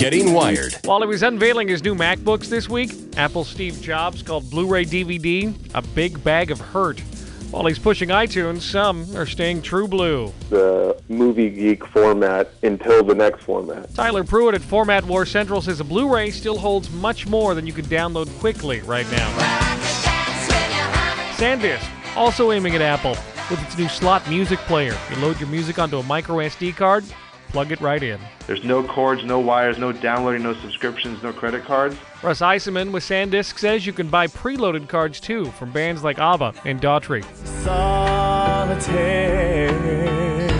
Getting Wired. While he was unveiling his new MacBooks this week, Apple Steve Jobs called Blu ray DVD a big bag of hurt. While he's pushing iTunes, some are staying true blue. the movie geek format until the next format. Tyler Pruitt at Format War Central says a Blu ray still holds much more than you can download quickly right now. SanDisk, also aiming at Apple with its new slot music player. You load your music onto a micro SD card, plug it right in. There's no cords, no wires, no downloading, no subscriptions, no credit cards. Russ Eisenman with SanDisk says you can buy preloaded cards too from bands like ABBA and Daughtry.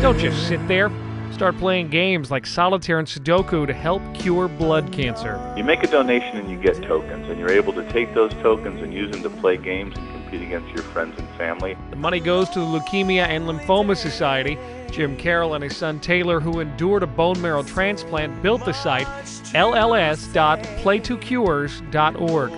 Don't just sit there. Start playing games like Solitaire and Sudoku to help cure blood cancer. You make a donation and you get tokens, and you're able to take those tokens and use them to play games and compete against your friends and family. The money goes to the Leukemia and Lymphoma Society. Jim Carroll and his son Taylor, who endured a bone marrow transplant, built the site lls.play2cures.org.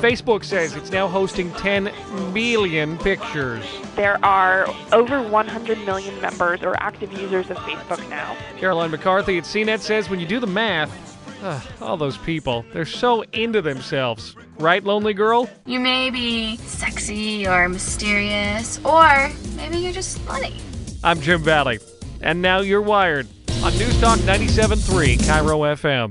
Facebook says it's now hosting 10 million pictures. There are over 100 million members or active users of Facebook now. Caroline McCarthy at CNET says when you do the math, all those people, they're so into themselves. Right, lonely girl? You may be sexy or mysterious, or maybe you're just funny. I'm Jim Valley. And now you're wired on News Talk 97.3 KIRO FM.